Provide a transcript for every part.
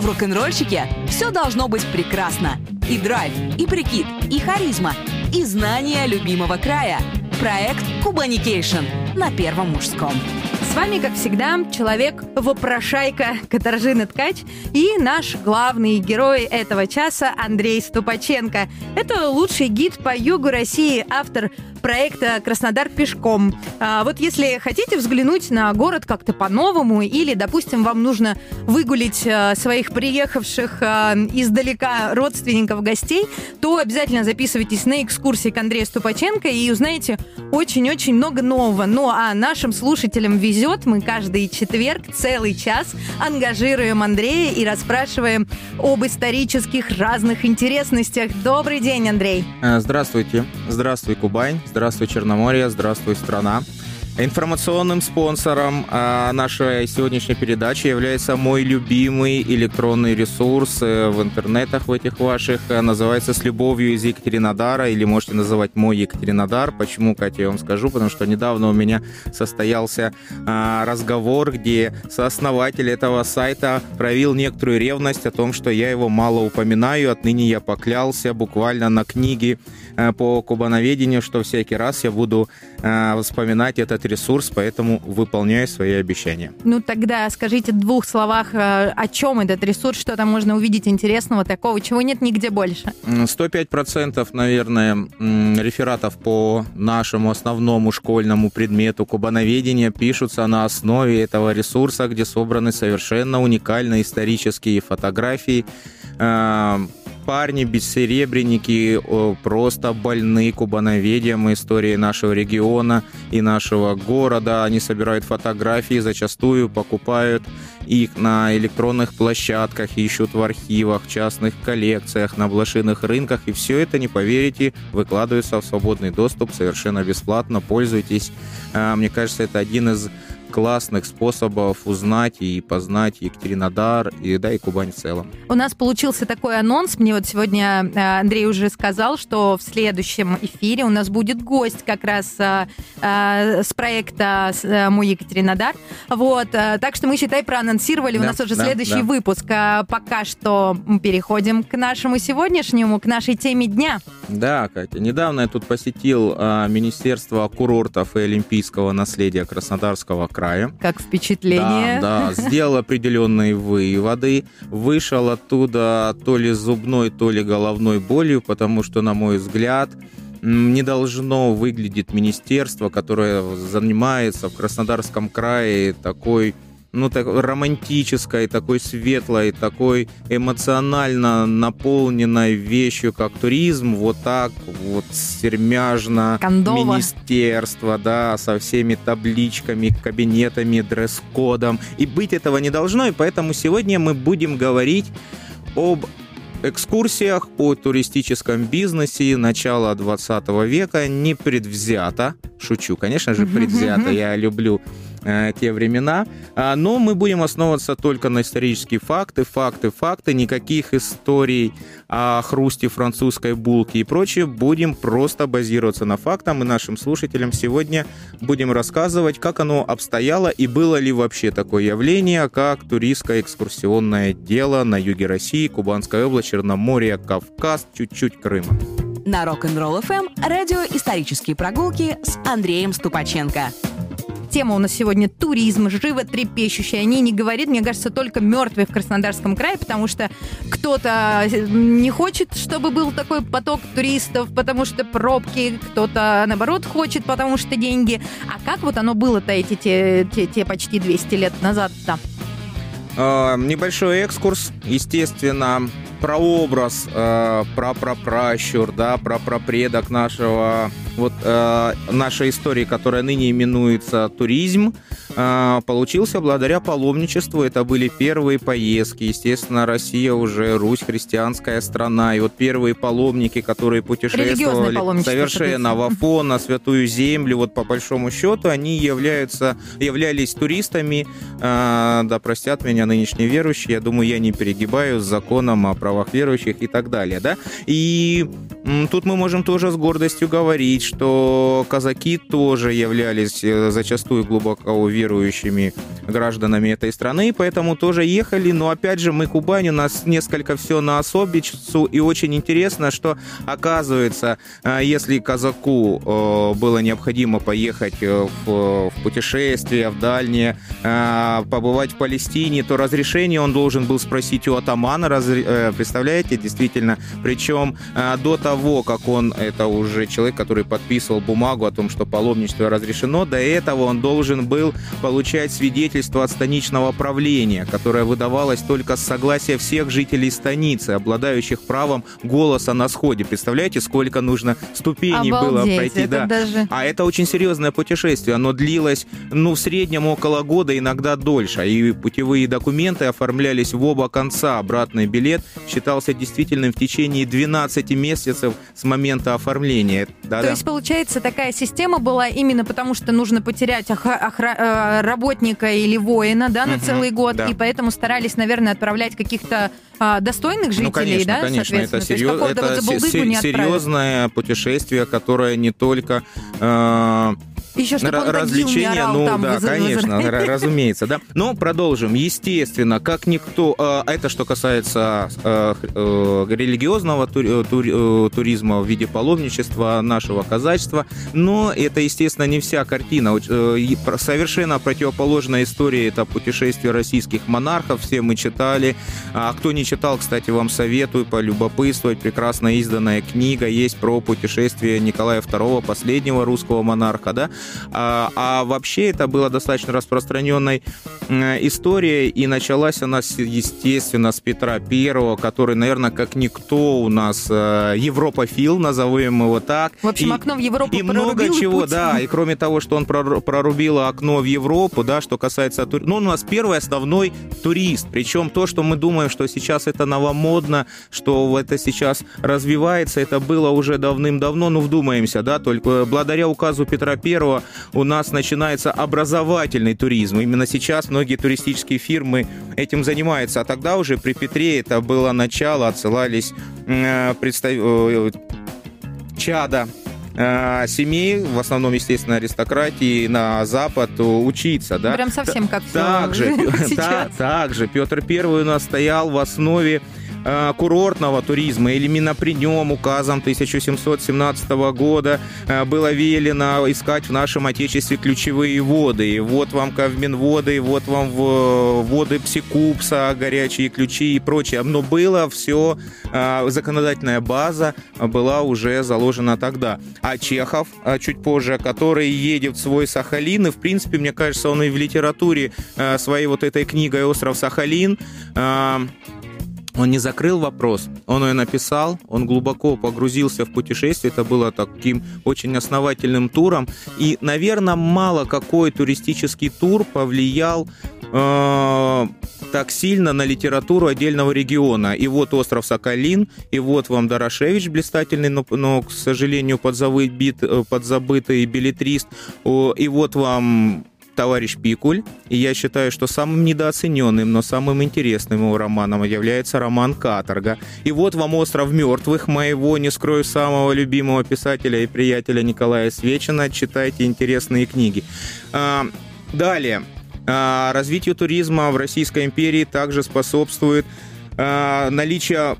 В рок-н-ролльщике все должно быть прекрасно. И драйв, и прикид, и харизма, и знание любимого края. Проект Кубаникейшн на Первом мужском. С вами, как всегда, человек-вопрошайка Катаржина Ткач и наш главный герой этого часа Андрей Ступаченко. Это лучший гид по югу России, автор проекта «Краснодар пешком». А вот если хотите взглянуть на город как-то по-новому или, допустим, вам нужно выгулить а, своих приехавших а, издалека родственников, гостей, то обязательно записывайтесь на экскурсии к Андрею Ступаченко и узнаете очень-очень много нового. Ну а нашим слушателям везет, мы каждый четверг целый час ангажируем Андрея и расспрашиваем об исторических разных интересностях. Добрый день, Андрей. Здравствуйте. Здравствуй, Кубань. Здравствуй, Черноморье, здравствуй, страна. Информационным спонсором а, нашей сегодняшней передачи является мой любимый электронный ресурс э, в интернетах в этих ваших. Э, называется «С любовью из Екатеринодара» или можете называть «Мой Екатеринодар». Почему, Катя, я вам скажу? Потому что недавно у меня состоялся а, разговор, где сооснователь этого сайта проявил некоторую ревность о том, что я его мало упоминаю. Отныне я поклялся буквально на книге по кубановедению, что всякий раз я буду вспоминать этот ресурс, поэтому выполняю свои обещания. Ну тогда скажите в двух словах, э, о чем этот ресурс, что там можно увидеть интересного такого, чего нет нигде больше? 105%, наверное, рефератов по нашему основному школьному предмету кубановедения пишутся на основе этого ресурса, где собраны совершенно уникальные исторические фотографии э, парни, бессеребренники, просто больны кубановедием истории нашего региона и нашего города. Они собирают фотографии, зачастую покупают их на электронных площадках, ищут в архивах, частных коллекциях, на блошиных рынках. И все это, не поверите, выкладывается в свободный доступ совершенно бесплатно. Пользуйтесь. А, мне кажется, это один из классных способов узнать и познать Екатеринодар и, да, и Кубань в целом. У нас получился такой анонс. Мне вот сегодня э, Андрей уже сказал, что в следующем эфире у нас будет гость как раз э, э, с проекта «Мой Екатеринодар». Вот, так что мы, считай, проанонсировали. Да, у нас уже да, следующий да. выпуск. Пока что переходим к нашему сегодняшнему, к нашей теме дня. Да, Катя. Недавно я тут посетил Министерство курортов и олимпийского наследия Краснодарского края края. Как впечатление. Да, да, сделал определенные выводы, вышел оттуда то ли зубной, то ли головной болью, потому что, на мой взгляд, не должно выглядеть министерство, которое занимается в Краснодарском крае такой ну, так, романтической, такой светлой, такой эмоционально наполненной вещью, как туризм, вот так вот сермяжно Кондово. министерство, да, со всеми табличками, кабинетами, дресс-кодом. И быть этого не должно, и поэтому сегодня мы будем говорить об экскурсиях, о туристическом бизнесе начала 20 века непредвзято. Шучу, конечно же, предвзято. Я люблю э, те времена. А, но мы будем основываться только на исторические факты, факты, факты, никаких историй о хрусте французской булки и прочее. Будем просто базироваться на фактах, и нашим слушателям сегодня будем рассказывать, как оно обстояло и было ли вообще такое явление, как туристское экскурсионное дело на юге России, Кубанская область, Черноморье, Кавказ, чуть-чуть Крыма. На Rock'n'Roll FM радио «Исторические прогулки» с Андреем Ступаченко. Тема у нас сегодня туризм, животрепещущий. О ней не говорит, мне кажется, только мертвые в Краснодарском крае, потому что кто-то не хочет, чтобы был такой поток туристов, потому что пробки, кто-то, наоборот, хочет, потому что деньги. А как вот оно было-то эти те, те, те почти 200 лет назад-то? Э, небольшой экскурс, естественно, прообраз, э, прапрапращур, да, прапрапредок нашего, вот э, нашей истории, которая ныне именуется туризм, э, получился благодаря паломничеству. Это были первые поездки. Естественно, Россия уже Русь, христианская страна. И вот первые паломники, которые путешествовали совершенно в Афон, на Святую Землю, вот по большому счету, они являются, являлись туристами. Э, да простят меня нынешние верующие. Я думаю, я не перегибаю с законом о правах верующих и так далее, да. И Тут мы можем тоже с гордостью говорить, что казаки тоже являлись э, зачастую глубоко верующими гражданами этой страны, поэтому тоже ехали. Но опять же, мы Кубань, у нас несколько все на особицу, и очень интересно, что оказывается, э, если казаку э, было необходимо поехать в путешествие, в дальнее, побывать в Палестине, то разрешение он должен был спросить у атамана, представляете, действительно, причем до того, как он, это уже человек, который подписывал бумагу о том, что паломничество разрешено, до этого он должен был получать свидетельство от станичного правления, которое выдавалось только с согласия всех жителей станицы, обладающих правом голоса на сходе. Представляете, сколько нужно ступеней Обалдеть, было пройти? да. Даже... А это очень серьезное путешествие. Оно длилось, ну, в среднем около года, иногда дольше. И путевые документы оформлялись в оба конца. Обратный билет считался действительным в течение 12 месяцев с момента оформления. Да, То есть, получается, такая система была именно потому, что нужно потерять э, работника или воина да, на угу, целый год, да. и поэтому старались, наверное, отправлять каких-то а, достойных жителей, ну, конечно, да, конечно, это, серьез... это серьезное путешествие, которое не только э, еще чтобы он развлечения, ну там да, конечно, разумеется, да. Но продолжим. Естественно, как никто, а, это что касается а, э, религиозного э, э, туризма в виде паломничества нашего казачества, но это, естественно, не вся картина. Совершенно противоположная история это путешествие российских монархов, все мы читали. А кто не читал, кстати, вам советую полюбопытствовать. Прекрасно изданная книга есть про путешествие Николая II, последнего русского монарха, да, а, а вообще это было достаточно распространенной история, и началась она, естественно, с Петра Первого, который, наверное, как никто у нас э, европофил, назовем его так. В общем, и, окно в Европу И много чего, путь. да, и кроме того, что он прорубил окно в Европу, да, что касается... Ну, у нас первый основной турист, причем то, что мы думаем, что сейчас это новомодно, что это сейчас развивается, это было уже давным-давно, ну, вдумаемся, да, только благодаря указу Петра Первого у нас начинается образовательный туризм. Именно сейчас многие туристические фирмы этим занимаются. А тогда уже при Петре это было начало, отсылались э, представ... э, чада э, семей, в основном, естественно, аристократии, на Запад учиться. Да? Прям совсем как также, та, также Петр Первый у нас стоял в основе Э, курортного туризма, или именно при нем указом 1717 года э, было велено искать в нашем Отечестве ключевые воды. И вот вам Кавминводы, вот вам воды Псикупса, горячие ключи и прочее. Но было все, э, законодательная база была уже заложена тогда. А Чехов, чуть позже, который едет в свой Сахалин, и, в принципе, мне кажется, он и в литературе своей вот этой книгой «Остров Сахалин» Он не закрыл вопрос, он ее написал, он глубоко погрузился в путешествие, это было таким очень основательным туром, и, наверное, мало какой туристический тур повлиял э, так сильно на литературу отдельного региона. И вот остров Соколин, и вот вам Дорошевич, блистательный, но, но к сожалению, э, подзабытый билетрист, и вот вам товарищ Пикуль, и я считаю, что самым недооцененным, но самым интересным его романом является роман «Каторга». И вот вам «Остров мертвых» моего, не скрою, самого любимого писателя и приятеля Николая Свечина. Читайте интересные книги. А, далее. А, развитию туризма в Российской империи также способствует наличие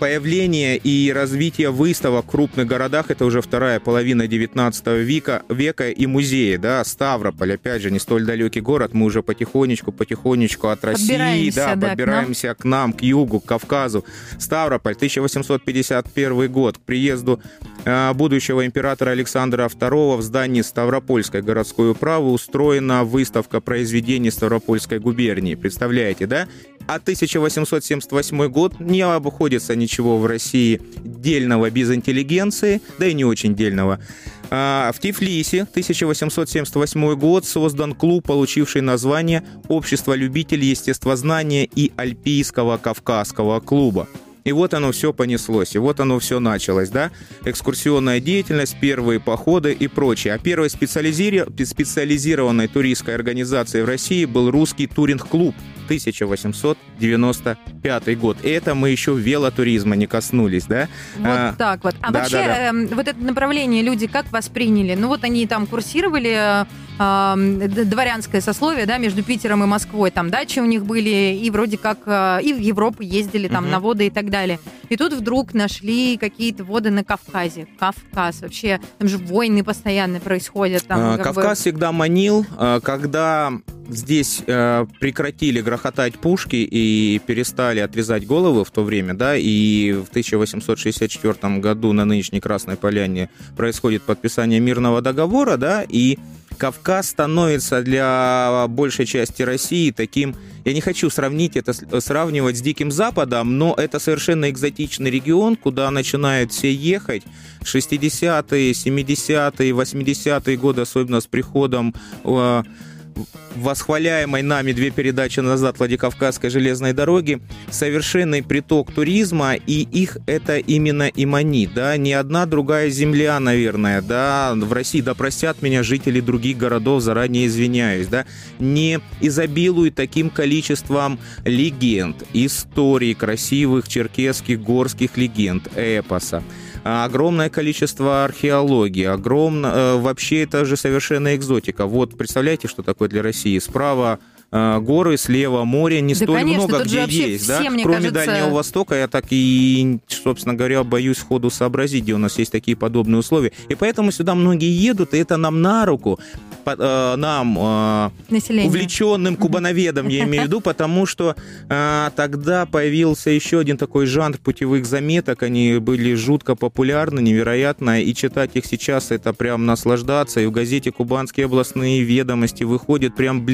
появления и развития выставок в крупных городах, это уже вторая половина 19 века, века и музеи, да, Ставрополь, опять же, не столь далекий город, мы уже потихонечку, потихонечку от России, да, да, подбираемся к нам. к нам, к югу, к Кавказу. Ставрополь, 1851 год, к приезду а, будущего императора Александра II в здании Ставропольской городской управы устроена выставка произведений Ставропольской губернии. Представляете, да? А 1878 год не обходится ничего в России дельного без интеллигенции, да и не очень дельного. А, в Тифлисе 1878 год создан клуб, получивший название «Общество любителей естествознания и Альпийского Кавказского клуба». И вот оно все понеслось, и вот оно все началось, да? Экскурсионная деятельность, первые походы и прочее. А первой специализи... специализированной туристской организацией в России был русский туринг-клуб 1895 год. И это мы еще велотуризма не коснулись, да? Вот а, так вот. А да, вообще, да, да. Э, вот это направление люди как восприняли? Ну вот они там курсировали э, дворянское сословие, да, между Питером и Москвой, там дачи у них были, и вроде как э, и в Европу ездили, там, угу. на воды и так далее. И тут вдруг нашли какие-то воды на Кавказе. Кавказ, вообще, там же войны постоянно происходят. Там, а, Кавказ бы... всегда манил, а, когда здесь э, прекратили грохотать пушки и перестали отрезать головы в то время, да, и в 1864 году на нынешней Красной Поляне происходит подписание мирного договора, да, и Кавказ становится для большей части России таким, я не хочу сравнить это, сравнивать с Диким Западом, но это совершенно экзотичный регион, куда начинают все ехать. 60-е, 70-е, 80-е годы, особенно с приходом э, восхваляемой нами две передачи назад Владикавказской железной дороги, совершенный приток туризма, и их это именно и манит, да, ни одна другая земля, наверное, да, в России, да простят меня жители других городов, заранее извиняюсь, да, не изобилует таким количеством легенд, историй красивых черкесских горских легенд, эпоса огромное количество археологии, огромно... Э, вообще это же совершенно экзотика. Вот представляете, что такое для России? Справа горы, слева море, не да, столь конечно, много где есть. Все, да? Кроме кажется... Дальнего Востока, я так и, собственно говоря, боюсь ходу сообразить, где у нас есть такие подобные условия. И поэтому сюда многие едут, и это нам на руку, э, нам, э, увлеченным кубановедом, я имею в виду, потому что э, тогда появился еще один такой жанр путевых заметок, они были жутко популярны, невероятно, и читать их сейчас это прям наслаждаться, и в газете «Кубанские областные ведомости» выходит прям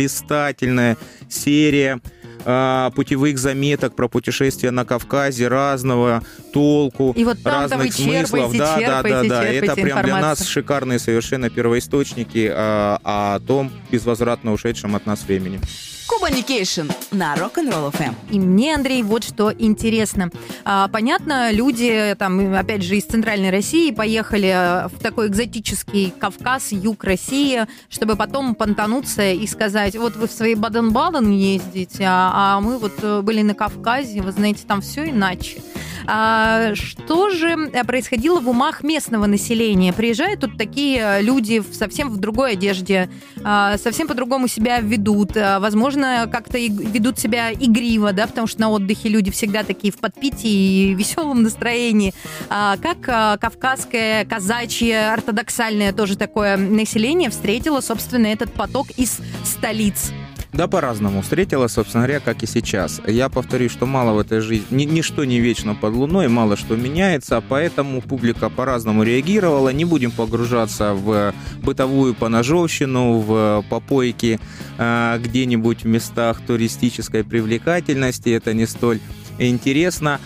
блистательная серия а, путевых заметок про путешествия на Кавказе разного толку, и вот разных смыслов. Да, да, да, да. Это прям для нас шикарные совершенно первоисточники а, о том безвозвратно ушедшем от нас времени. Кубаникейшн на Rock'n'Roll FM. И мне, Андрей, вот что интересно. А, понятно, люди, там, опять же, из Центральной России поехали э, в такой экзотический Кавказ, юг России, чтобы потом понтануться и сказать, вот вы в свои Баден-Баден ездите, а, а мы вот э, были на Кавказе, вы знаете, там все иначе. А, что же э, происходило в умах местного населения? Приезжают тут такие э, люди в, совсем в другой одежде, а, совсем по-другому себя ведут, а, возможно, как-то ведут себя игриво, да, потому что на отдыхе люди всегда такие в подпитии и веселом настроении. А, как а, кавказское, казачье, ортодоксальное тоже такое население встретило, собственно, этот поток из столиц? Да, по-разному. Встретила, собственно говоря, как и сейчас. Я повторю, что мало в этой жизни, ни, ничто не вечно под луной, мало что меняется, поэтому публика по-разному реагировала. Не будем погружаться в бытовую поножовщину, в попойки э, где-нибудь в местах туристической привлекательности. Это не столь интересно.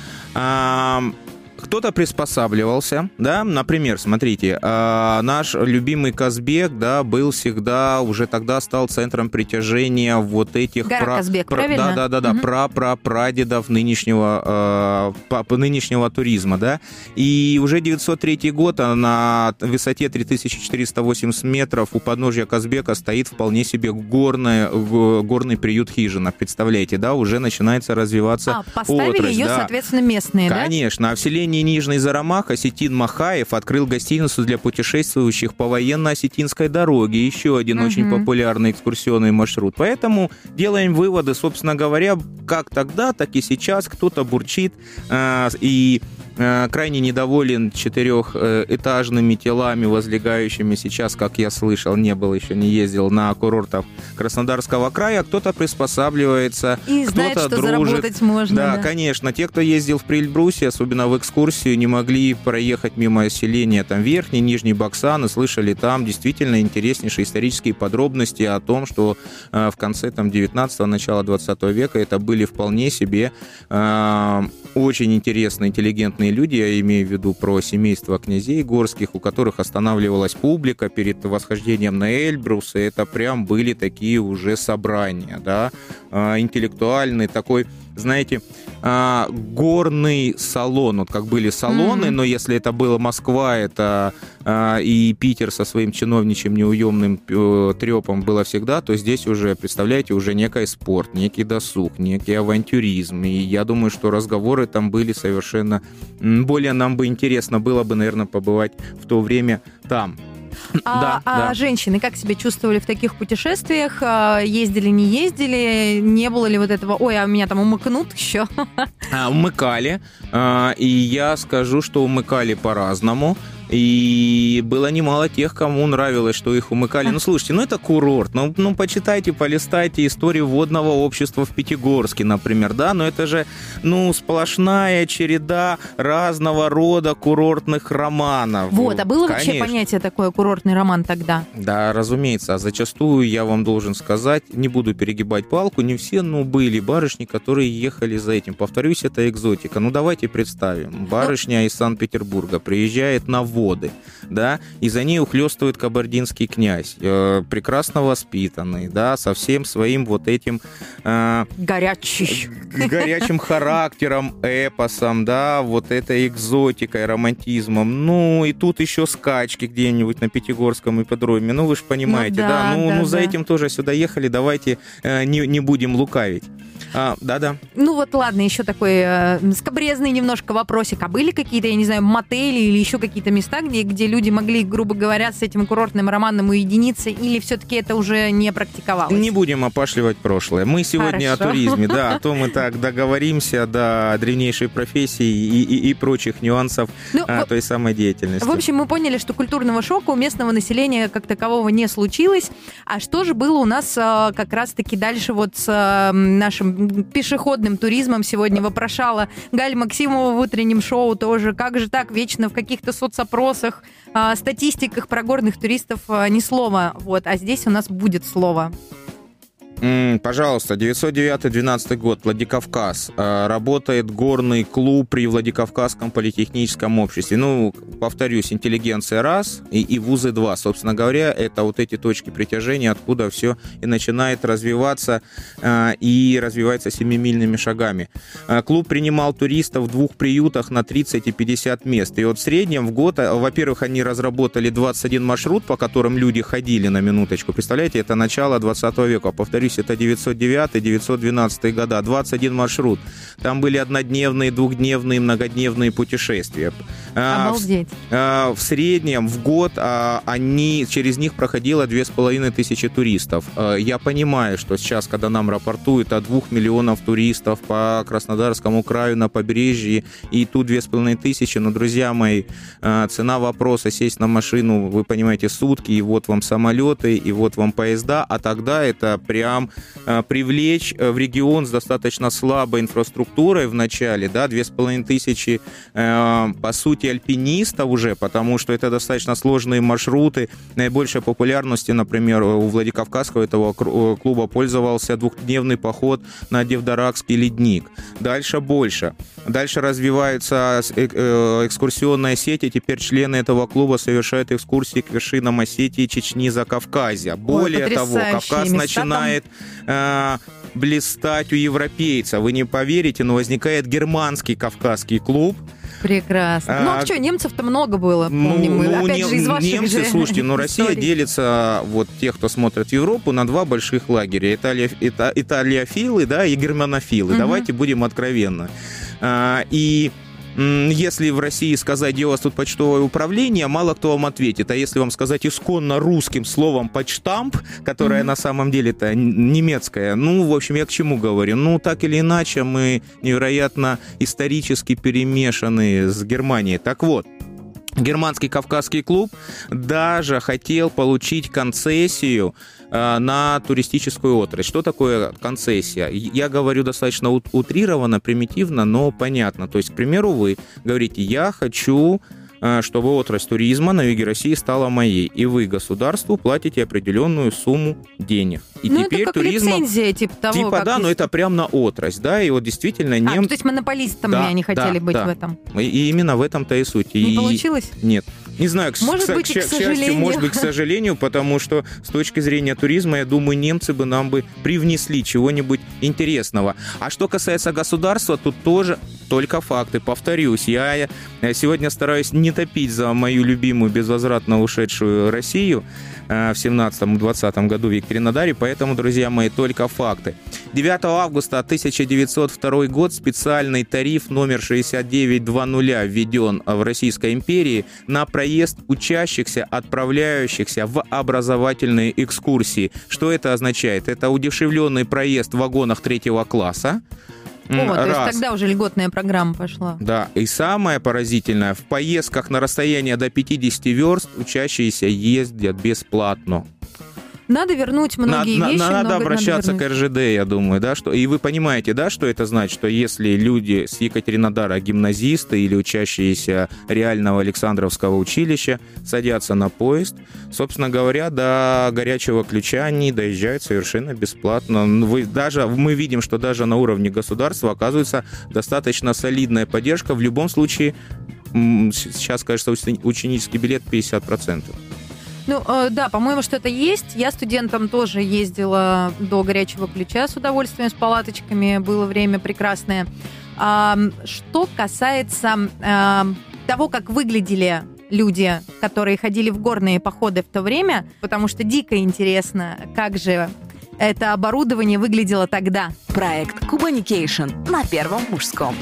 Кто-то приспосабливался, да, например, смотрите, э, наш любимый Казбек, да, был всегда, уже тогда стал центром притяжения вот этих... Гора пра, Казбек, пра, правильно? Да, да, да, угу. да, пра, прадедов нынешнего, э, нынешнего туризма, да, и уже 903 год на высоте 3480 метров у подножья Казбека стоит вполне себе горная, горный приют хижина, представляете, да, уже начинается развиваться А, поставили отрасль, ее, да. соответственно, местные, Конечно, да? Конечно, а в селении Нижний Зарамах Осетин Махаев открыл гостиницу для путешествующих по военно-осетинской дороге. Еще один угу. очень популярный экскурсионный маршрут. Поэтому делаем выводы, собственно говоря, как тогда, так и сейчас кто-то бурчит э, и крайне недоволен четырехэтажными телами, возлегающими сейчас, как я слышал, не был еще, не ездил на курортах Краснодарского края. Кто-то приспосабливается, кто-то дружит. заработать можно. Да, да, конечно. Те, кто ездил в Прильбрусе, особенно в экскурсию, не могли проехать мимо селения там Верхний, Нижний Баксан и слышали там действительно интереснейшие исторические подробности о том, что э, в конце там 19-го, начала 20 века это были вполне себе э, очень интересные, интеллигентные разные люди, я имею в виду про семейство князей горских, у которых останавливалась публика перед восхождением на Эльбрус, и это прям были такие уже собрания, да, а, интеллектуальный такой знаете, а, горный салон. Вот как были салоны, mm-hmm. но если это была Москва, это а, и Питер со своим чиновничьим неуемным э, трепом было всегда, то здесь уже, представляете, уже некий спорт, некий досуг, некий авантюризм. И я думаю, что разговоры там были совершенно... Более нам бы интересно было бы, наверное, побывать в то время там. А, да, а да. женщины как себя чувствовали в таких путешествиях? А, ездили, не ездили? Не было ли вот этого, ой, а меня там умыкнут еще? А, умыкали. А, и я скажу, что умыкали по-разному. И было немало тех, кому нравилось, что их умыкали. Ну, слушайте, ну это курорт. Ну, ну почитайте, полистайте историю водного общества в Пятигорске, например, да? Но это же, ну, сплошная череда разного рода курортных романов. Вот, а было Конечно. вообще понятие такое курортный роман тогда? Да, разумеется. А зачастую, я вам должен сказать, не буду перегибать палку, не все, но были барышни, которые ехали за этим. Повторюсь, это экзотика. Ну, давайте представим. Барышня ну... из Санкт-Петербурга приезжает на воды, да, и за ней ухлестывает кабардинский князь, э, прекрасно воспитанный, да, со всем своим вот этим... Э, Горячий. Горячим характером, эпосом, да, вот этой экзотикой, романтизмом. Ну, и тут еще скачки где-нибудь на Пятигорском ипподроме, ну, вы же понимаете, ну, да, да, ну, да, ну да. за этим тоже сюда ехали, давайте э, не, не будем лукавить. А, да-да. Ну вот ладно, еще такой э, скобрезный немножко вопросик. А были какие-то, я не знаю, мотели или еще какие-то места, где, где люди могли, грубо говоря, с этим курортным романом уединиться, или все-таки это уже не практиковалось? Не будем опашливать прошлое. Мы сегодня Хорошо. о туризме, да, а то мы так договоримся до древнейшей профессии и, и, и прочих нюансов ну, а, той самой деятельности. В общем, мы поняли, что культурного шока у местного населения как такового не случилось. А что же было у нас а, как раз-таки дальше вот с а, нашим пешеходным туризмом сегодня вопрошала Галь Максимова в утреннем шоу тоже. Как же так вечно в каких-то соцопросах, э, статистиках про горных туристов э, ни слова. Вот, а здесь у нас будет слово. Пожалуйста, 909-12 год, Владикавказ. А, работает горный клуб при Владикавказском политехническом обществе. Ну, повторюсь, интеллигенция раз и, и вузы два. Собственно говоря, это вот эти точки притяжения, откуда все и начинает развиваться а, и развивается семимильными шагами. А, клуб принимал туристов в двух приютах на 30 и 50 мест. И вот в среднем в год, во-первых, они разработали 21 маршрут, по которым люди ходили на минуточку. Представляете, это начало 20 века. Повторюсь, повторюсь, это 909-912 года, 21 маршрут. Там были однодневные, двухдневные, многодневные путешествия. А, Обалдеть. А, в среднем в год а, они, через них проходило 2500 туристов. Я понимаю, что сейчас, когда нам рапортуют о 2 миллионов туристов по Краснодарскому краю на побережье, и тут 2500, но, друзья мои, цена вопроса сесть на машину, вы понимаете, сутки, и вот вам самолеты, и вот вам поезда, а тогда это прям нам э, привлечь э, в регион с достаточно слабой инфраструктурой в начале, да, две с половиной тысячи, э, по сути, альпинистов уже, потому что это достаточно сложные маршруты. Наибольшей популярностью, например, у Владикавказского этого клуба пользовался двухдневный поход на Девдаракский ледник. Дальше больше. Дальше развивается экскурсионная сеть, и теперь члены этого клуба совершают экскурсии к вершинам Осетии, Чечни, Закавказья. Более Ой, того, Кавказ начинает э, блистать у европейца. Вы не поверите, но возникает германский кавказский клуб, Прекрасно. Ну, а, что, немцев-то много было, ну, помним мы. Ну, Опять не, же, из ваших немцы, же слушайте, ну, Россия делится, вот, тех, кто смотрит Европу, на два больших лагеря. Италия, ита, италиофилы, да, и германофилы. Угу. Давайте будем откровенны. А, и если в России сказать, где у вас тут почтовое управление, мало кто вам ответит. А если вам сказать исконно русским словом почтамп, которое mm-hmm. на самом деле это немецкое, ну, в общем, я к чему говорю? Ну, так или иначе, мы невероятно исторически перемешаны с Германией. Так вот, Германский Кавказский клуб даже хотел получить концессию э, на туристическую отрасль. Что такое концессия? Я говорю достаточно утрированно, примитивно, но понятно. То есть, к примеру, вы говорите, я хочу чтобы отрасль туризма на юге России стала моей, и вы государству платите определенную сумму денег. И ну, теперь это как туризм... лицензия, типа того. Типа как да, есть- но это прям на отрасль, да, и вот действительно А, нем... ну, то есть монополистами Да, они хотели да, быть да. в этом. И- И именно в этом-то и суть. Не И- получилось? Нет. Не знаю, к, Может к- быть, и к к счастью, сожалению. может быть, к сожалению, потому что с точки зрения туризма, я думаю, немцы бы нам бы привнесли чего-нибудь интересного. А что касается государства, тут тоже только факты. Повторюсь, я э, сегодня стараюсь не топить за мою любимую безвозвратно ушедшую Россию в 17-20 году в Екатеринодаре, поэтому, друзья мои, только факты. 9 августа 1902 год специальный тариф номер 6920 введен в Российской империи на проезд учащихся, отправляющихся в образовательные экскурсии. Что это означает? Это удешевленный проезд в вагонах третьего класса. О, то есть раз. тогда уже льготная программа пошла. Да, и самое поразительное, в поездках на расстояние до 50 верст учащиеся ездят бесплатно. Надо вернуть многие На- на- вещи. надо многое обращаться вернуть. к РЖД, я думаю, да, что и вы понимаете, да, что это значит, что если люди с Екатеринодара, гимназисты или учащиеся реального Александровского училища садятся на поезд, собственно говоря, до горячего ключа они доезжают совершенно бесплатно. Ну, Вы даже мы видим, что даже на уровне государства оказывается достаточно солидная поддержка. В любом случае, сейчас, кажется, учени- ученический билет 50%. Ну, э, да, по-моему, что это есть. Я студентом тоже ездила до горячего ключа с удовольствием, с палаточками. Было время прекрасное. М, что касается а, того, как выглядели люди, которые ходили в горные походы в то время, потому что дико интересно, как же это оборудование выглядело тогда. Проект Кубаникейшн на Первом мужском.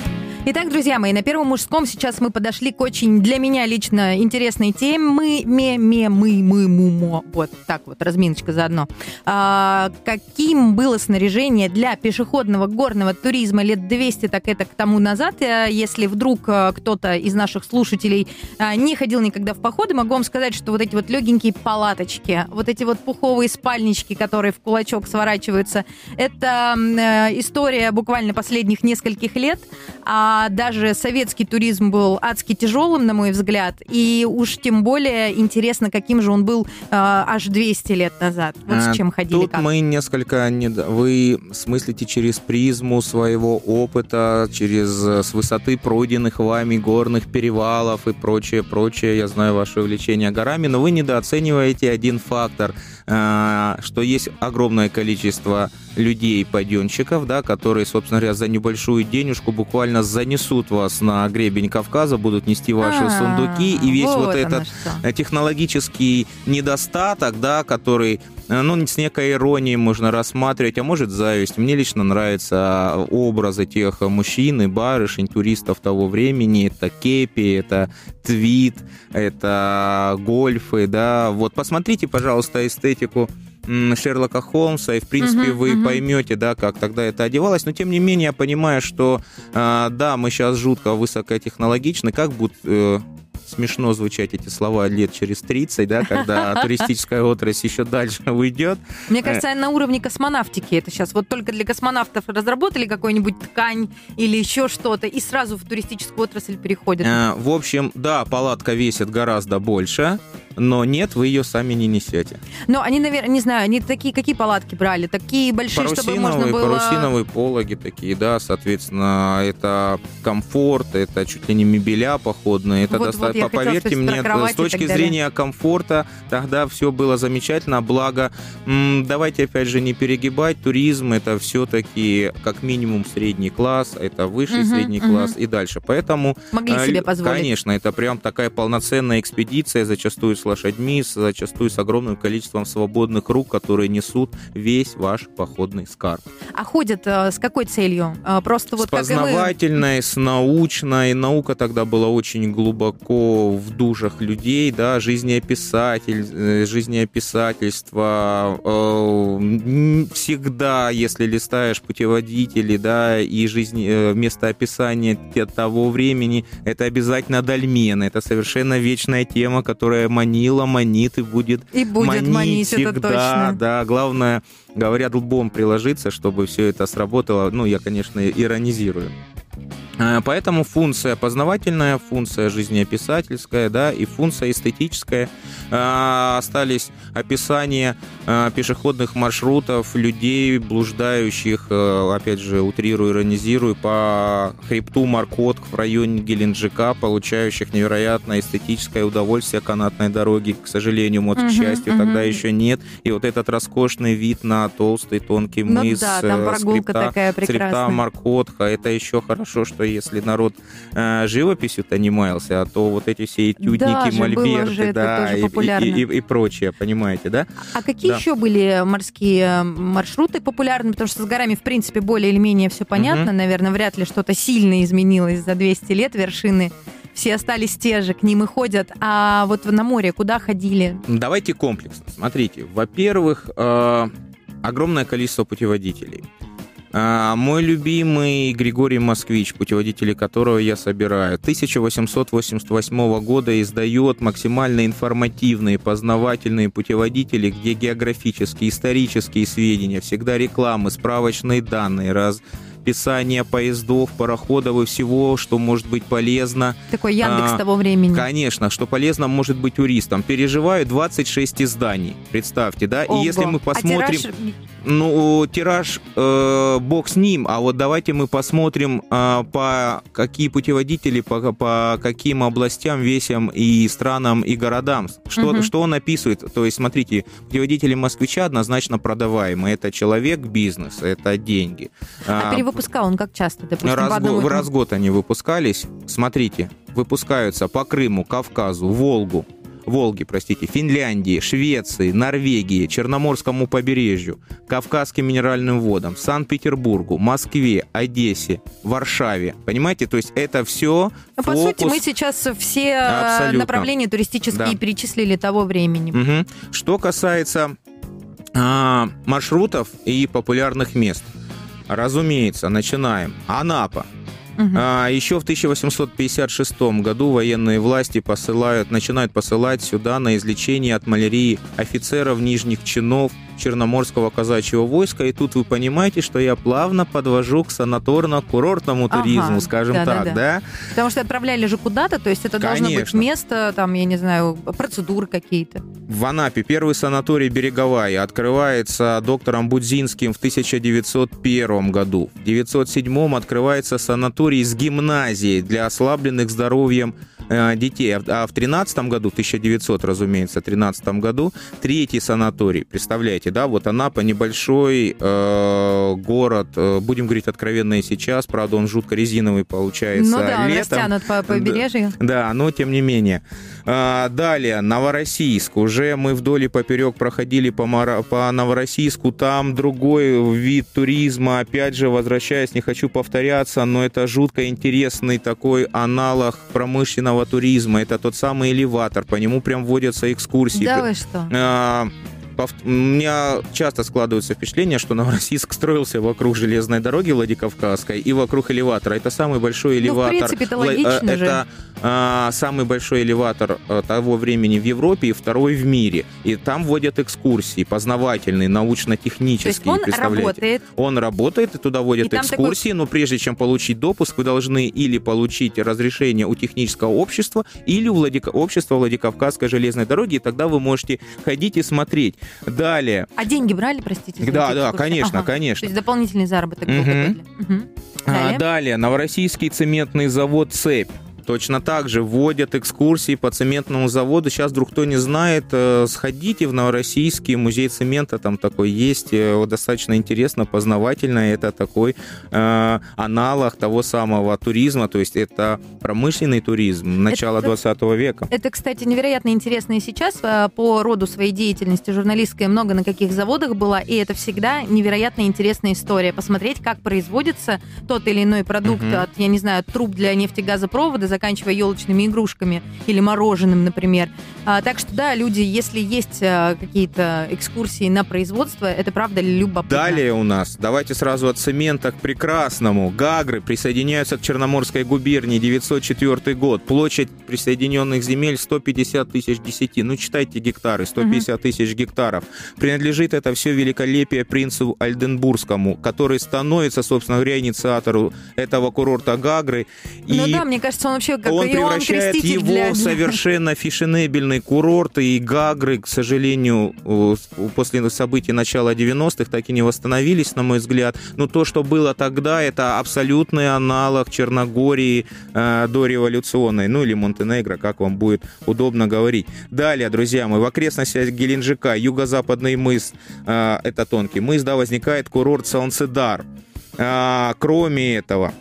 Итак, друзья мои, на первом мужском сейчас мы подошли к очень для меня лично интересной теме. Мы, ме, ме, мы, мы, му, мо. Вот так вот, разминочка заодно. А, каким было снаряжение для пешеходного горного туризма лет 200, так это к тому назад? А Если вдруг а, кто-то из наших слушателей а, не ходил никогда в походы, могу вам сказать, что вот эти вот легенькие палаточки, вот эти вот пуховые спальнички, которые в кулачок сворачиваются, это э, история буквально последних нескольких лет. А даже советский туризм был адски тяжелым, на мой взгляд. И уж тем более интересно, каким же он был э, аж 200 лет назад. Вот А, с чем ходили. Тут как. мы несколько... Не... Вы смыслите через призму своего опыта, через э, с высоты пройденных вами горных перевалов и прочее, прочее. Я знаю ваше увлечение горами, но вы недооцениваете один фактор, что есть огромное количество людей-паденщиков, да, которые, собственно говоря, за небольшую денежку буквально занесут вас на гребень Кавказа, будут нести ваши А, сундуки, и весь вот, оно этот э, технологический недостаток, да, который, э, ну, с некой иронией можно рассматривать, а может зависть. Мне лично нравятся образы тех мужчин и барышень, туристов того времени. Это кепи, это твит, это гольфы, да. Вот посмотрите, пожалуйста, эстетику Шерлока Холмса, и, в принципе, Мгм, вы мгм. поймете, да, как тогда это одевалось. Но, тем не менее, я понимаю, что, а, да, мы сейчас жутко высокотехнологичны, как будут э, смешно звучать эти слова лет через 30, да, когда туристическая отрасль еще дальше уйдет. Мне кажется, на уровне космонавтики это сейчас. Вот только для космонавтов разработали какую-нибудь ткань или еще что-то, и сразу в туристическую отрасль переходят. Э, В общем, да, палатка весит гораздо больше, но нет, вы ее сами не несете. Но они, наверное, не знаю, они такие, какие палатки брали? Такие большие, чтобы можно было... парусиновые пологи такие, да, соответственно, это комфорт, это чуть ли не мебеля походные, это Вот, доста- вот, поверьте мне, с точки зрения комфорта, тогда все было замечательно, благо, давайте опять же не перегибать, туризм это все-таки как минимум средний класс, это высший Мгм, средний мгм. класс и дальше, поэтому Могли а, себе позволить. Конечно, это прям такая полноценная экспедиция, зачастую лошадьми, зачастую с огромным количеством свободных рук, которые несут весь ваш походный скарб. А ходят э, с какой целью? Э, просто вот с познавательной, с научной. Наука тогда была очень глубоко в душах людей, да, жизнеописатель, э, жизнеописательство. Всегда, если листаешь путеводители, да, и жизнь, местоописание того времени, это обязательно дольмен. Это совершенно вечная тема, которая манила, манит и будет И будет манить, это всегда, точно. да. Главное, говорят, лбом приложиться, чтобы все это сработало. Ну, я, конечно, иронизирую. Э, Поэтому функция познавательная, функция жизнеописательская, да, и функция эстетическая. Э, Остались описания э, пешеходных маршрутов, людей, блуждающих, опять же, утрирую, иронизирую, по хребту Маркот в районе Геленджика, получающих невероятное эстетическое удовольствие канатной дороги. К сожалению, вот, к Мгм, счастью, мгм. тогда еще нет. И вот этот роскошный вид на толстый, тонкий Ну мыс, да, там прогулка хребта- такая прекрасная. Маркотха. Это еще хорошо, что если народ э, живописью-то не маялся, а то вот эти все этюдники, Да же, же мольберты, это да, и, и, и- и прочее, понимаете, да? А какие Да. еще были морские маршруты популярны? Потому что с горами, в принципе, более или менее все понятно. Наверное, вряд ли что-то сильно изменилось за 200 лет. Вершины все остались те же, к ним и ходят. А вот на море куда ходили? Давайте комплексно. Смотрите, во-первых, э, огромное количество путеводителей. А, Мой любимый Григорий Москвич, путеводители которого я собираю, 1888 года издает максимально информативные, познавательные путеводители, где географические, исторические сведения, всегда рекламы, справочные данные, расписание поездов, пароходов и всего, что может быть полезно. Такой Яндекс А, того времени. Конечно, что полезно может быть туристам. Переживаю 26 изданий, представьте, да? Ого. И если мы А посмотрим... тираж Ну, тираж, э, бог с ним, а вот давайте мы посмотрим, э, по какие путеводители, по, по каким областям, весям и странам и городам. Что, Мгм. что он описывает? То есть, смотрите, путеводители москвича однозначно продаваемые. Это человек, бизнес, это деньги. А А, перевыпуска он как часто, допустим, раз, по одному раз в год они выпускались. Смотрите, выпускаются по Крыму, Кавказу, Волгу, Волге, простите, Финляндии, Швеции, Норвегии, Черноморскому побережью, Кавказским минеральным водам, Санкт-Петербургу, Москве, Одессе, Варшаве. Понимаете, то есть это все Ну, по сути, мы сейчас все э, Абсолютно. направления туристические Да. перечислили того времени. Мгм. Что касается а, маршрутов и популярных мест, разумеется, начинаем. Анапа. А, еще в 1856 году военные власти посылают, начинают посылать сюда на излечение от малярии офицеров нижних чинов Черноморского казачьего войска. И тут вы понимаете, что я плавно подвожу к санаторно-курортному Ага, туризму, скажем да-да-да. так, да? Потому что отправляли же куда-то, то есть это должно быть Конечно. место, там, я не знаю, процедуры какие-то. В Анапе первый санаторий «Береговая» открывается доктором Будзинским в 1901 году. В 1907 открывается санаторий с гимназией для ослабленных здоровьем э, детей. А в- А в 13 году, 1900, разумеется, 13 году, третий санаторий. Представляете, да, вот Анапа небольшой э, город, э, будем говорить откровенно и сейчас, правда, он жутко резиновый получается ну да, он летом. растянут по побережью. Да, но тем не менее. А, Далее, Новороссийск. Уже мы вдоль и поперек проходили по, Мара- по Новороссийску. Там другой вид туризма. Опять же, возвращаясь, не хочу повторяться, но это жутко интересный такой аналог промышленного туризма. Это тот самый элеватор. По нему прям водятся экскурсии. Да вы что? А, У меня часто складывается впечатление, что Новороссийск строился вокруг железной дороги Владикавказской и вокруг элеватора. Это самый большой Ну, в элеватор. принципе, это э, логично же. Это самый большой элеватор э, того времени в Европе и второй в мире. И там вводят экскурсии, познавательные, научно-технические. он работает. Он работает, и туда водят И экскурсии, но прежде чем получить допуск, вы должны или получить разрешение у технического общества, или у Владика- общества Владикавказской железной дороги, и тогда вы можете ходить и смотреть. Далее. А деньги брали, простите? Да, да, экскурсии? конечно, Ага. конечно. То есть дополнительный заработок был Мгм. какой-то. Мгм. А, Далее. далее, Новороссийский цементный завод «Цепь». Точно так же вводят экскурсии по цементному заводу. Сейчас вдруг кто не знает, э, сходите в Новороссийский музей цемента, там такой есть, э, достаточно интересно, познавательно. Это такой э, аналог того самого туризма, то есть это промышленный туризм начала Это- 20 века. Это, кстати, невероятно интересно и сейчас а, по роду своей деятельности журналистской много на каких заводах была, и это всегда невероятно интересная история. Посмотреть, как производится тот или иной продукт Мгм. от, я не знаю, труб для нефтегазопровода, заканчивая елочными игрушками или мороженым, например. А, так что да, люди, если есть а, какие-то экскурсии на производство, это правда любопытно. Далее у нас, давайте сразу от цемента к прекрасному. Гагры присоединяются к Черноморской губернии, 904 год. Площадь присоединенных земель 150 тысяч десяти. Ну, читайте гектары, 150 тысяч гектаров. Принадлежит это все великолепие принцу Альденбургскому, который становится, собственно говоря, инициатору этого курорта Гагры. Ну да, мне кажется, он вообще как он Иоанн превращает Креститель его для- в совершенно фешенебельный курорт, и Гагры, к сожалению, э, после событий начала 90-х так и не восстановились, на мой взгляд. Но то, что было тогда, это абсолютный аналог Черногории э, дореволюционной, ну или Монтенегро, как вам будет удобно говорить. Далее, друзья мои, в окрестностях Геленджика, юго-западный мыс, э, это тонкий мыс, да, возникает курорт Солнцедар. А, кроме этого,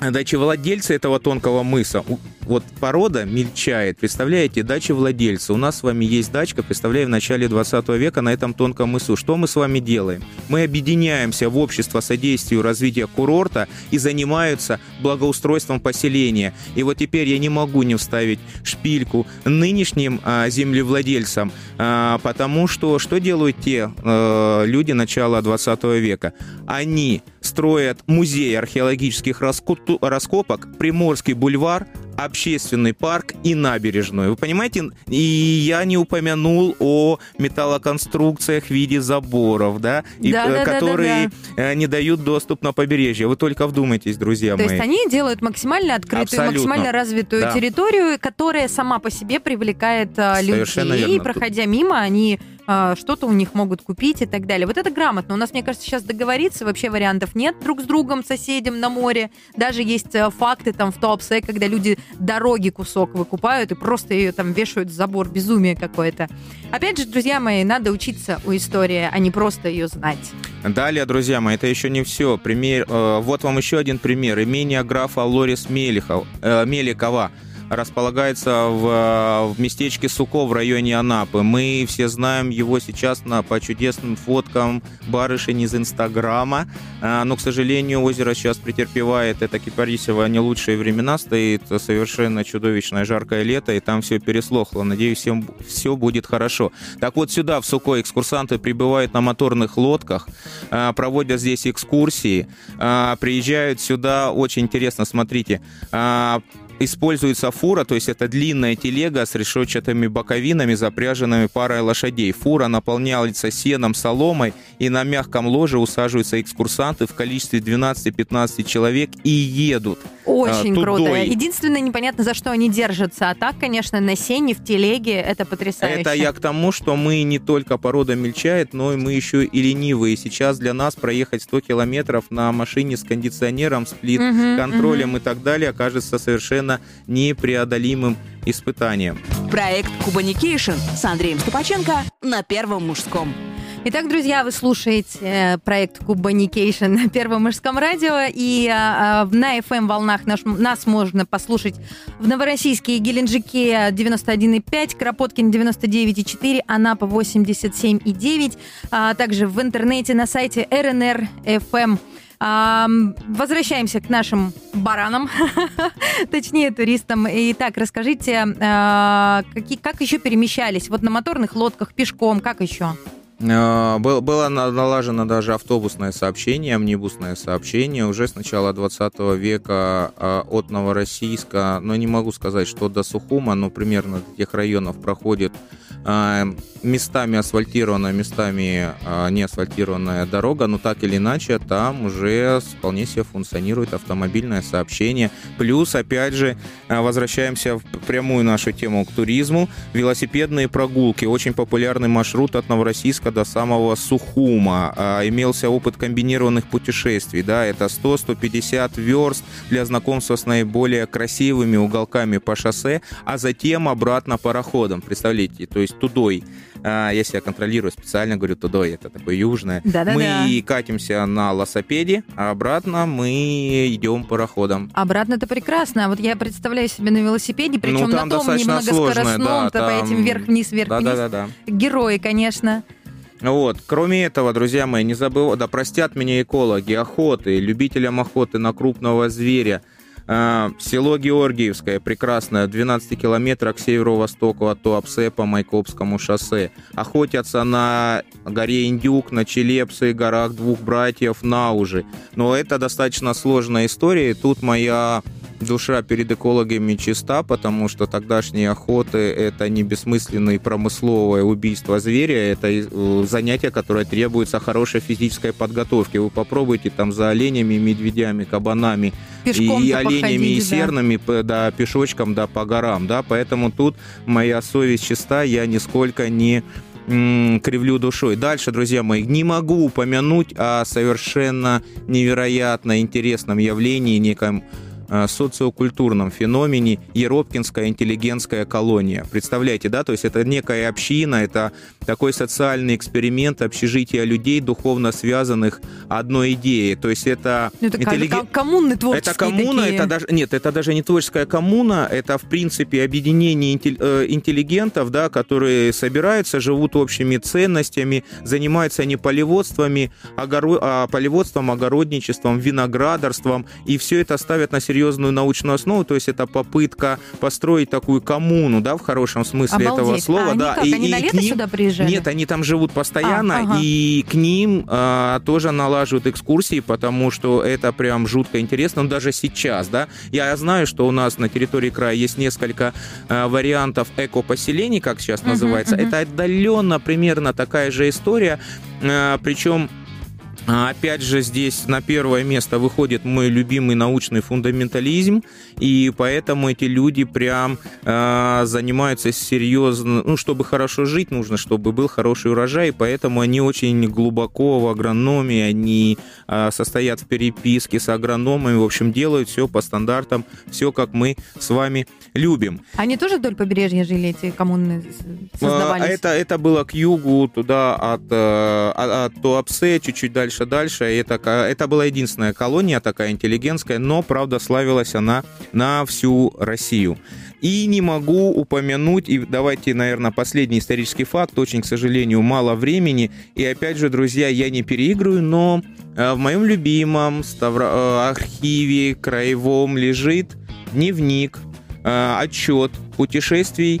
дачевладельцы этого тонкого мыса, вот порода мельчает, представляете, дачевладельцы. У нас с вами есть дачка, представляю, в начале 20 века на этом тонком мысу. Что мы с вами делаем? Мы объединяемся в общество содействию развития курорта и занимаются благоустройством поселения. И вот теперь я не могу не вставить шпильку нынешним а, землевладельцам, а, потому что что делают те э, люди начала 20 века? Они строят музей археологических раскопок, Приморский бульвар, общественный парк и набережную. Вы понимаете? И я не упомянул о металлоконструкциях в виде заборов, да, и, Да, э, да, да, да, которые э, не дают доступ на побережье. Вы только вдумайтесь, друзья То мои. есть они делают максимально открытую, Абсолютно. максимально развитую Да. территорию, которая сама по себе привлекает Совершенно людей. И верно. проходя мимо, они что-то у них могут купить и так далее. Вот это грамотно. У нас, мне кажется, сейчас договориться вообще вариантов нет друг с другом, соседям на море. Даже есть а, факты там в Туапсе, когда люди дороги кусок выкупают и просто ее там вешают в забор. Безумие какое-то. Опять же, друзья мои, надо учиться у истории, а не просто ее знать. Далее, друзья мои, это еще не все. Пример, э, вот вам еще один пример. Имение графа Лорис Мелихов, э, Меликова располагается в, э, в местечке Суко в районе Анапы. Мы все знаем его сейчас на, по чудесным фоткам барышень из Инстаграма. А, но, к сожалению, озеро сейчас претерпевает это кипарисово не лучшие времена. Стоит совершенно чудовищное жаркое лето, и там все переслохло. Надеюсь, всем все будет хорошо. Так вот, сюда, в Суко, экскурсанты прибывают на моторных лодках, а, проводят здесь экскурсии, а, приезжают сюда, очень интересно, смотрите, а, используется фура, то есть это длинная телега с решетчатыми боковинами, запряженными парой лошадей. Фура наполняется сеном, соломой, и на мягком ложе усаживаются экскурсанты в количестве 12-15 человек и едут. Очень А, круто. тудой. Единственное, непонятно, за что они держатся. А так, конечно, на сене, в телеге это потрясающе. Это я к тому, что мы не только порода мельчает, но и мы еще и ленивые. Сейчас для нас проехать 100 километров на машине с кондиционером, сплит, Мгм, контролем и так далее окажется совершенно непреодолимым испытанием. Проект Кубаникейшн с Андреем Ступаченко на Первом мужском. Итак, друзья, вы слушаете э, проект Кубаникейшн на Первом мужском радио, и а, в- на FM-волнах наш- нас можно послушать в Новороссийске и Геленджике 91,5, Кропоткин 99,4, Анапа 87,9, а также в интернете на сайте RNR FM. Ам, Возвращаемся к нашим баранам, точнее туристам. Итак, расскажите, а, какие, как еще перемещались? Вот на моторных лодках, пешком, как еще? Был- Было на- налажено даже автобусное сообщение, амнибусное сообщение уже с начала 20 века э, от Новороссийска, но не могу сказать, что до Сухума, но примерно до тех районов проходит местами асфальтированная, местами э, не асфальтированная дорога, но так или иначе там уже вполне себе функционирует автомобильное сообщение. Плюс, опять же, э, возвращаемся в прямую нашу тему к туризму. Велосипедные прогулки. Очень популярный маршрут от Новороссийска до самого Сухума. А, Имелся опыт комбинированных путешествий. Да, это 100-150 верст для знакомства с наиболее красивыми уголками по шоссе, а затем обратно пароходом. Представляете, то есть тудой. А, Я себя контролирую специально, говорю тудой, это такое южное. Да-да-да. Мы катимся на велосипеде, а обратно мы идем пароходом. Обратно это прекрасно. А Вот я представляю себе на велосипеде, причем Ну, на том немногоскоростном, сложно, да, то по там- этим вверх-вниз, вверх-вниз. Да-да-да. Герои, конечно. Вот. Кроме этого, друзья мои, не забывайте, да простят меня экологи, охоты, любителям охоты на крупного зверя. А, село Георгиевское, прекрасное, в 12 километрах к северо-востоку от Туапсе по Майкопскому шоссе. Охотятся на горе Индюк, на Челепсе, горах двух братьев, на уже. Но это достаточно сложная история, и тут моя душа перед экологами чиста, потому что тогдашние охоты — это не бессмысленное промысловое убийство зверя, это э, занятие, которое требуется хорошей физической подготовки. Вы попробуйте там за оленями, медведями, кабанами Пешком и оленями, и походить, да. сернами, п- да, пешочком, да, по горам, да, поэтому тут моя совесть чиста, я нисколько не кривлю душой. Дальше, друзья мои, не могу упомянуть о совершенно невероятно интересном явлении, неком социокультурном феномене Еропкинская интеллигентская колония. Представляете, да? То есть это некая община, это такой социальный эксперимент общежития людей, духовно связанных одной идеей. То есть это... Ну, это интеллиген- ком- коммуны творческие это коммуна, такие. это даже нет, это даже не творческая коммуна, это в принципе объединение э, интеллигентов, да, которые собираются, живут общими ценностями, занимаются не полеводствами, огоро- а полеводством, огородничеством, виноградарством, и все это ставят на серьезную научную основу, то есть это попытка построить такую коммуну, да, в хорошем смысле этого Обалдеть. слова, а они да. как? и- они и на лето ним- сюда приезжали? нет, они там живут постоянно, А, ага. и к ним а, тоже налаживают экскурсии, потому что это прям жутко интересно, ну, даже сейчас, да. Я знаю, что у нас на территории края есть несколько а, вариантов эко-поселений, как сейчас Мгм, называется. мгм. Это отдаленно примерно такая же история, а, причем а, Опять же, здесь на первое место выходит мой любимый научный фундаментализм, и поэтому эти люди прям а, занимаются серьезно, ну, чтобы хорошо жить, нужно, чтобы был хороший урожай, и поэтому они очень глубоко в агрономии, они а, состоят в переписке с агрономами, в общем, делают все по стандартам, все как мы с вами любим. Они тоже вдоль побережья жили, эти коммуны создавались? А, Это, это было к югу, туда от, э, от, от Туапсе, чуть-чуть дальше, дальше. И Это, это была единственная колония такая интеллигентская, но, правда, славилась она на всю Россию. И не могу упомянуть, и давайте, наверное, последний исторический факт, очень, к сожалению, мало времени. И опять же, друзья, я не переигрываю, но э, в моем любимом Ставро- э, архиве краевом лежит дневник, э, отчет путешествий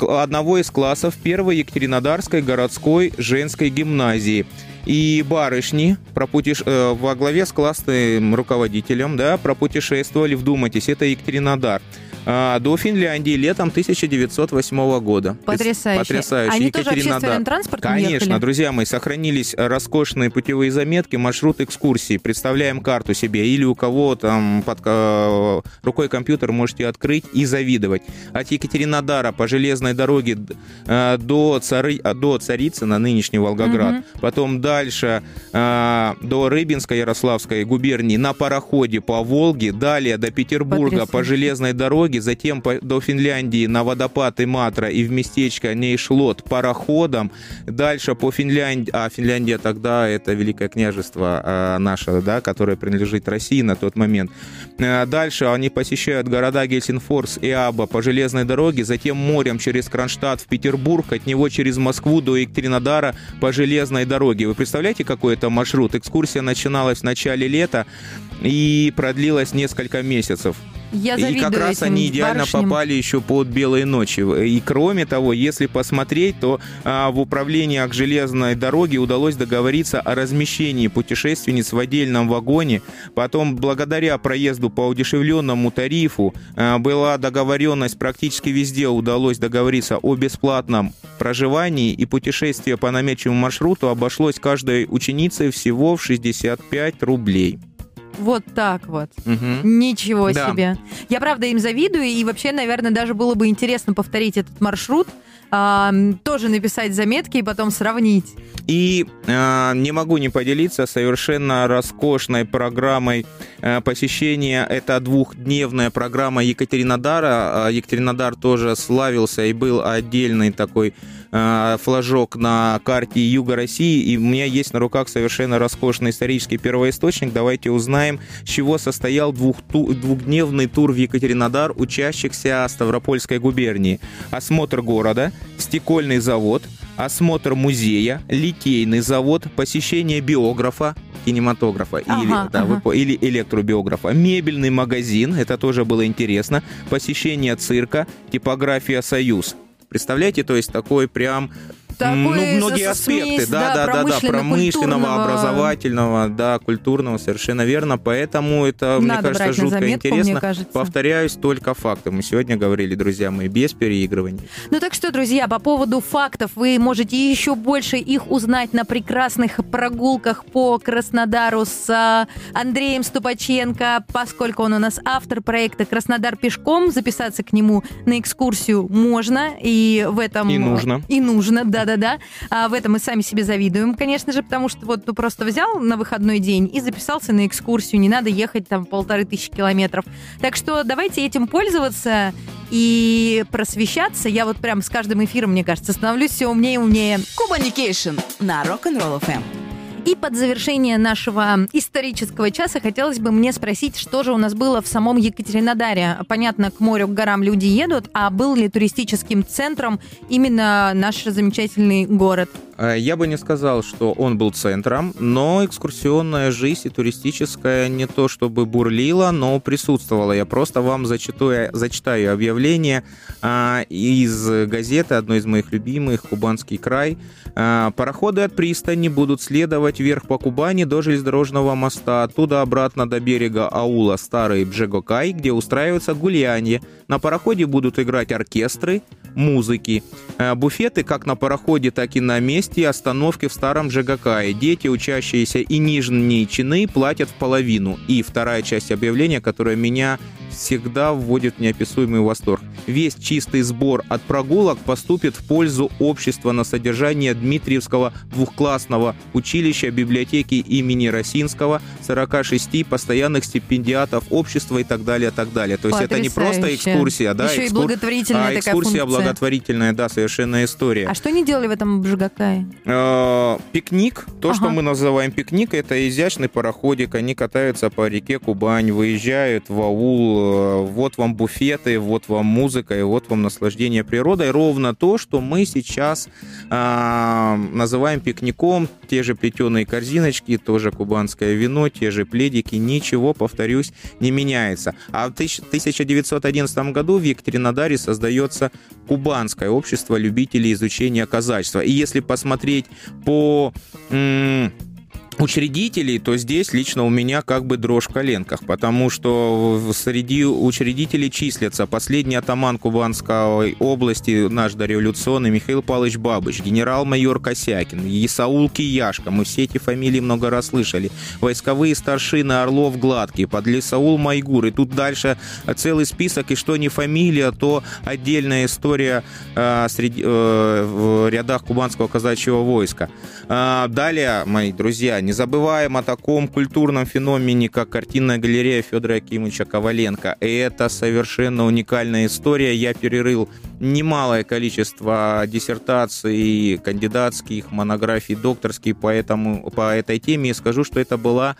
одного из классов первой Екатеринодарской городской женской гимназии. И барышни пропутеш... э, во главе с классным руководителем да, пропутешествовали, вдумайтесь, это Екатеринодар, до Финляндии летом 1908 года. Потрясающе. Потрясающе. Они тоже общественным транспортом Конечно, ехали? друзья мои, сохранились роскошные путевые заметки, маршрут экскурсии. Представляем карту себе. Или у кого там под э, рукой компьютер можете открыть и завидовать. От Екатеринодара по железной дороге э, до, Цары, а, до Царицына, нынешний Волгоград. Мгм. Потом дальше э, до Рыбинской Ярославской губернии на пароходе по Волге. Далее до Петербурга по железной дороге. Затем по- до Финляндии на водопад Иматра и в местечко Нейшлот пароходом. Дальше по Финляндии. А Финляндия тогда это Великое княжество э, наше, да, которое принадлежит России на тот момент. Э, Дальше они посещают города Гельсинфорс и Аба по железной дороге, затем морем через Кронштадт в Петербург, от него через Москву до Екатеринодара по железной дороге. Вы представляете, какой это маршрут? Экскурсия начиналась в начале лета и продлилась несколько месяцев. Я И завидую как раз они идеально барышням. попали еще под белые ночи. И кроме того, если посмотреть, то а, в управлении к железной дороге удалось договориться о размещении путешественниц в отдельном вагоне. Потом, благодаря проезду по удешевленному тарифу, а, была договоренность практически везде удалось договориться о бесплатном проживании, и путешествие по намеченному маршруту обошлось каждой ученице всего в 65 рублей. Вот так вот. Мгм. Ничего Да. себе. Я правда им завидую, и вообще, наверное, даже было бы интересно повторить этот маршрут, а, тоже написать заметки и потом сравнить. И э, не могу не поделиться совершенно роскошной программой э, посещения. Это двухдневная программа Екатеринодара. А Екатеринодар тоже славился и был отдельный такой флажок на карте Юга России. И у меня есть на руках совершенно роскошный исторический первоисточник. Давайте узнаем, с чего состоял двухту- двухдневный тур в Екатеринодар учащихся Ставропольской губернии. Осмотр города, стекольный завод, осмотр музея, литейный завод, посещение биографа, кинематографа Ага, или, да, вы ага. по- или электробиографа, мебельный магазин, это тоже было интересно, посещение цирка, типография «Союз». Представляете, то есть такой прям м, ну, Такой многие с- аспекты, смесь, да, да, да, да, промышленного, образовательного, да, культурного, совершенно верно. Поэтому это, мне Надо кажется, брать на жутко заметку, мне интересно. кажется. Повторяюсь, только факты. Мы сегодня говорили, друзья мои, без переигрываний. Ну так что, друзья, по поводу фактов, вы можете еще больше их узнать на прекрасных прогулках по Краснодару с а, Андреем Ступаченко, поскольку он у нас автор проекта «Краснодар пешком». Записаться к нему на экскурсию можно, и в этом... И нужно. И нужно, да-да-да. А в этом мы сами себе завидуем, конечно же, потому что вот ну просто взял на выходной день и записался на экскурсию, не надо ехать там полторы тысячи километров. Так что давайте этим пользоваться и просвещаться. Я вот прям с каждым эфиром, мне кажется, становлюсь все умнее и умнее. Кубаникейшн на Rock'n'Roll FM. И под завершение нашего исторического часа хотелось бы мне спросить, что же у нас было в самом Екатеринодаре. Понятно, к морю, к горам люди едут, а был ли туристическим центром именно наш замечательный город? Э, Я бы не сказал, что он был центром, но экскурсионная жизнь и туристическая не то чтобы бурлила, но присутствовала. Я просто вам зачитаю, зачитаю объявление а, из газеты, одной из моих любимых, «Кубанский край». А, Пароходы от пристани будут следовать вверх по Кубани до железнодорожного моста, оттуда обратно до берега аула Старый Бжегокай, где устраивается гулянье. На пароходе будут играть оркестры, музыки. Буфеты как на пароходе, так и на месте остановки в старом ЖГК. Дети, учащиеся и нижние чины, платят в половину. И вторая часть объявления, которая меня всегда вводит в неописуемый восторг. Весь чистый сбор от прогулок поступит в пользу общества на содержание Дмитриевского двухклассного училища библиотеки имени Росинского, 46 постоянных стипендиатов общества и так далее, так далее. То есть это не просто экскурсия, да, Еще и экскур- благотворительная а такая экскурсия функция. благотворительная, да, совершенно история. А что они делали в этом Бжигакае? Э, Пикник, то, что Ага. мы называем пикник, это изящный пароходик. Они катаются по реке Кубань, выезжают в аул. Э, Вот вам буфеты, вот вам музыка, и вот вам наслаждение природой. Ровно то, что мы сейчас а, называем пикником. Те же плетеные корзиночки, тоже кубанское вино, те же пледики. Ничего, повторюсь, не меняется. А в тысяч- 1911 году в Екатеринодаре создается Кубанское общество любителей изучения казачества. И если посмотреть по м, учредителей, то здесь лично у меня как бы дрожь в коленках, потому что среди учредителей числятся последний атаман Кубанской области, наш дореволюционный Михаил Павлович Бабыч, генерал-майор Косякин, Исаул Кияшка, мы все эти фамилии много раз слышали, войсковые старшины Орлов Гладкий, подлесаул Майгур, и тут дальше целый список, и что не фамилия, то отдельная история э, среди, э, в рядах кубанского казачьего войска. А, Далее, мои друзья, не забываем о таком культурном феномене, как картинная галерея Федора Акимовича Коваленко. И это совершенно уникальная история. Я перерыл немалое количество диссертаций, кандидатских, монографий, докторских по, этому, по этой теме и скажу, что это была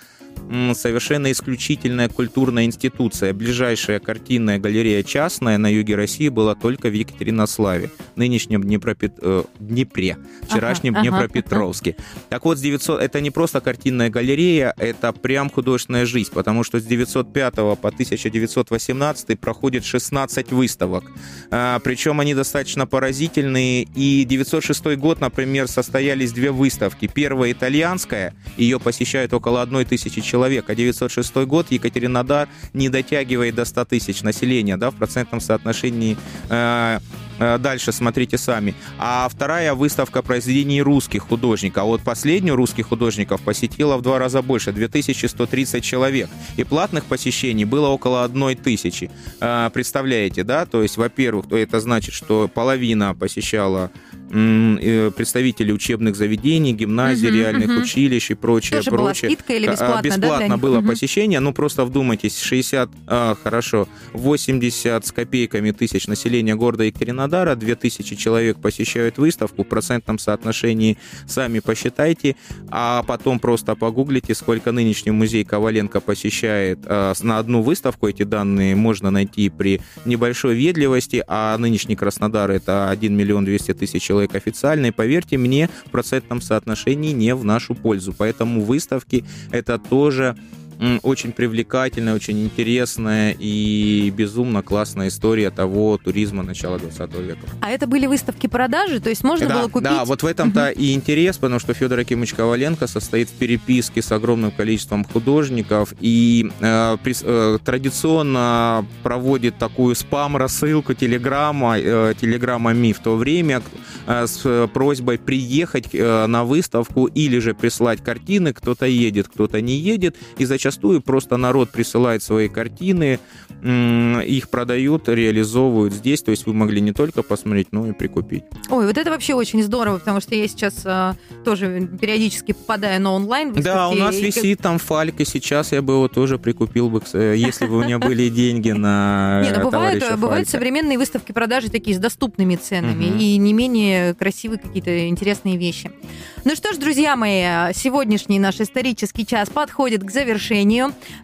совершенно исключительная культурная институция. Ближайшая картинная галерея частная на юге России была только в Екатеринославе, нынешнем Днепропет... э, Днепре, вчерашнем Ага, ага, Днепропетровске. Так вот, с 900... это не просто картинная галерея, это прям художественная жизнь, потому что с 905 по 1918 проходит 16 выставок. А, причем они достаточно поразительные. И 906 год, например, состоялись две выставки. Первая итальянская, ее посещают около одной тысячи человек, а 906 год Екатеринодар не дотягивает до 100 тысяч населения, да, в процентном соотношении э, Дальше смотрите сами. А вторая выставка произведений русских художников. А вот последнюю русских художников посетила в два раза больше, 2130 человек. И платных посещений было около одной тысячи. А, Представляете, да? То есть, во-первых, то это значит, что половина посещала э, представители учебных заведений, гимназий, Мгм, реальных мгм. училищ и прочее, Тоже была прочее. скидка или бесплатно, да, Бесплатно них? было Мгм. посещение. Ну, просто вдумайтесь, 60, а, хорошо, 80 с копейками тысяч населения города Екатеринодара, 2000 человек посещают выставку, в процентном соотношении сами посчитайте, а потом просто погуглите, сколько нынешний музей Коваленко посещает с- на одну выставку. Эти данные можно найти при небольшой ведливости, а нынешний Краснодар это 1 миллион 200 тысяч человек официально, и поверьте мне, в процентном соотношении не в нашу пользу. Поэтому выставки это тоже очень привлекательная, очень интересная и безумно классная история того туризма начала 20 века. А это были выставки продажи? То есть можно да, было купить? Да, вот в этом-то и интерес, потому что Федор Акимович Коваленко состоит в переписке с огромным количеством художников и э, при, э, традиционно проводит такую спам-рассылку телеграмма, э, телеграммами в то время э, с просьбой приехать э, на выставку или же прислать картины, кто-то едет, кто-то не едет, и зачем зачастую просто народ присылает свои картины, их продают, реализовывают здесь, то есть вы могли не только посмотреть, но и прикупить. Ой, вот это вообще очень здорово, потому что я сейчас э, тоже периодически попадаю на онлайн. Да, у нас и... висит там фалька, сейчас я бы его тоже прикупил бы, если бы у меня были деньги на Не, ну бывают, бывают современные выставки продажи такие с доступными ценами и не менее красивые какие-то интересные вещи. Ну что ж, друзья мои, сегодняшний наш исторический час подходит к завершению.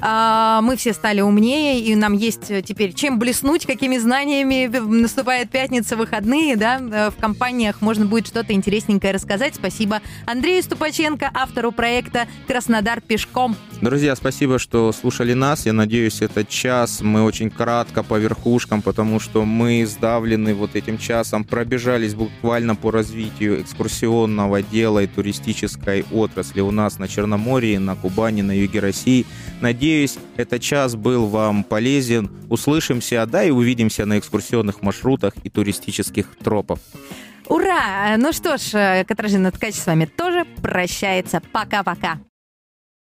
А, мы все стали умнее, и нам есть теперь чем блеснуть, какими знаниями наступает пятница, выходные, да, э, в компаниях можно будет что-то интересненькое рассказать. Спасибо Андрею Ступаченко, автору проекта «Краснодар пешком». Друзья, спасибо, что слушали нас. Я надеюсь, этот час мы очень кратко по верхушкам, потому что мы сдавлены вот этим часом, пробежались буквально по развитию экскурсионного дела и туристической отрасли у нас на Черноморье, на Кубани, на юге России. Надеюсь, этот час был вам полезен. Услышимся, да и увидимся на экскурсионных маршрутах и туристических тропах. Ура! Ну что ж, Катражина Ткач с вами тоже прощается. Пока-пока.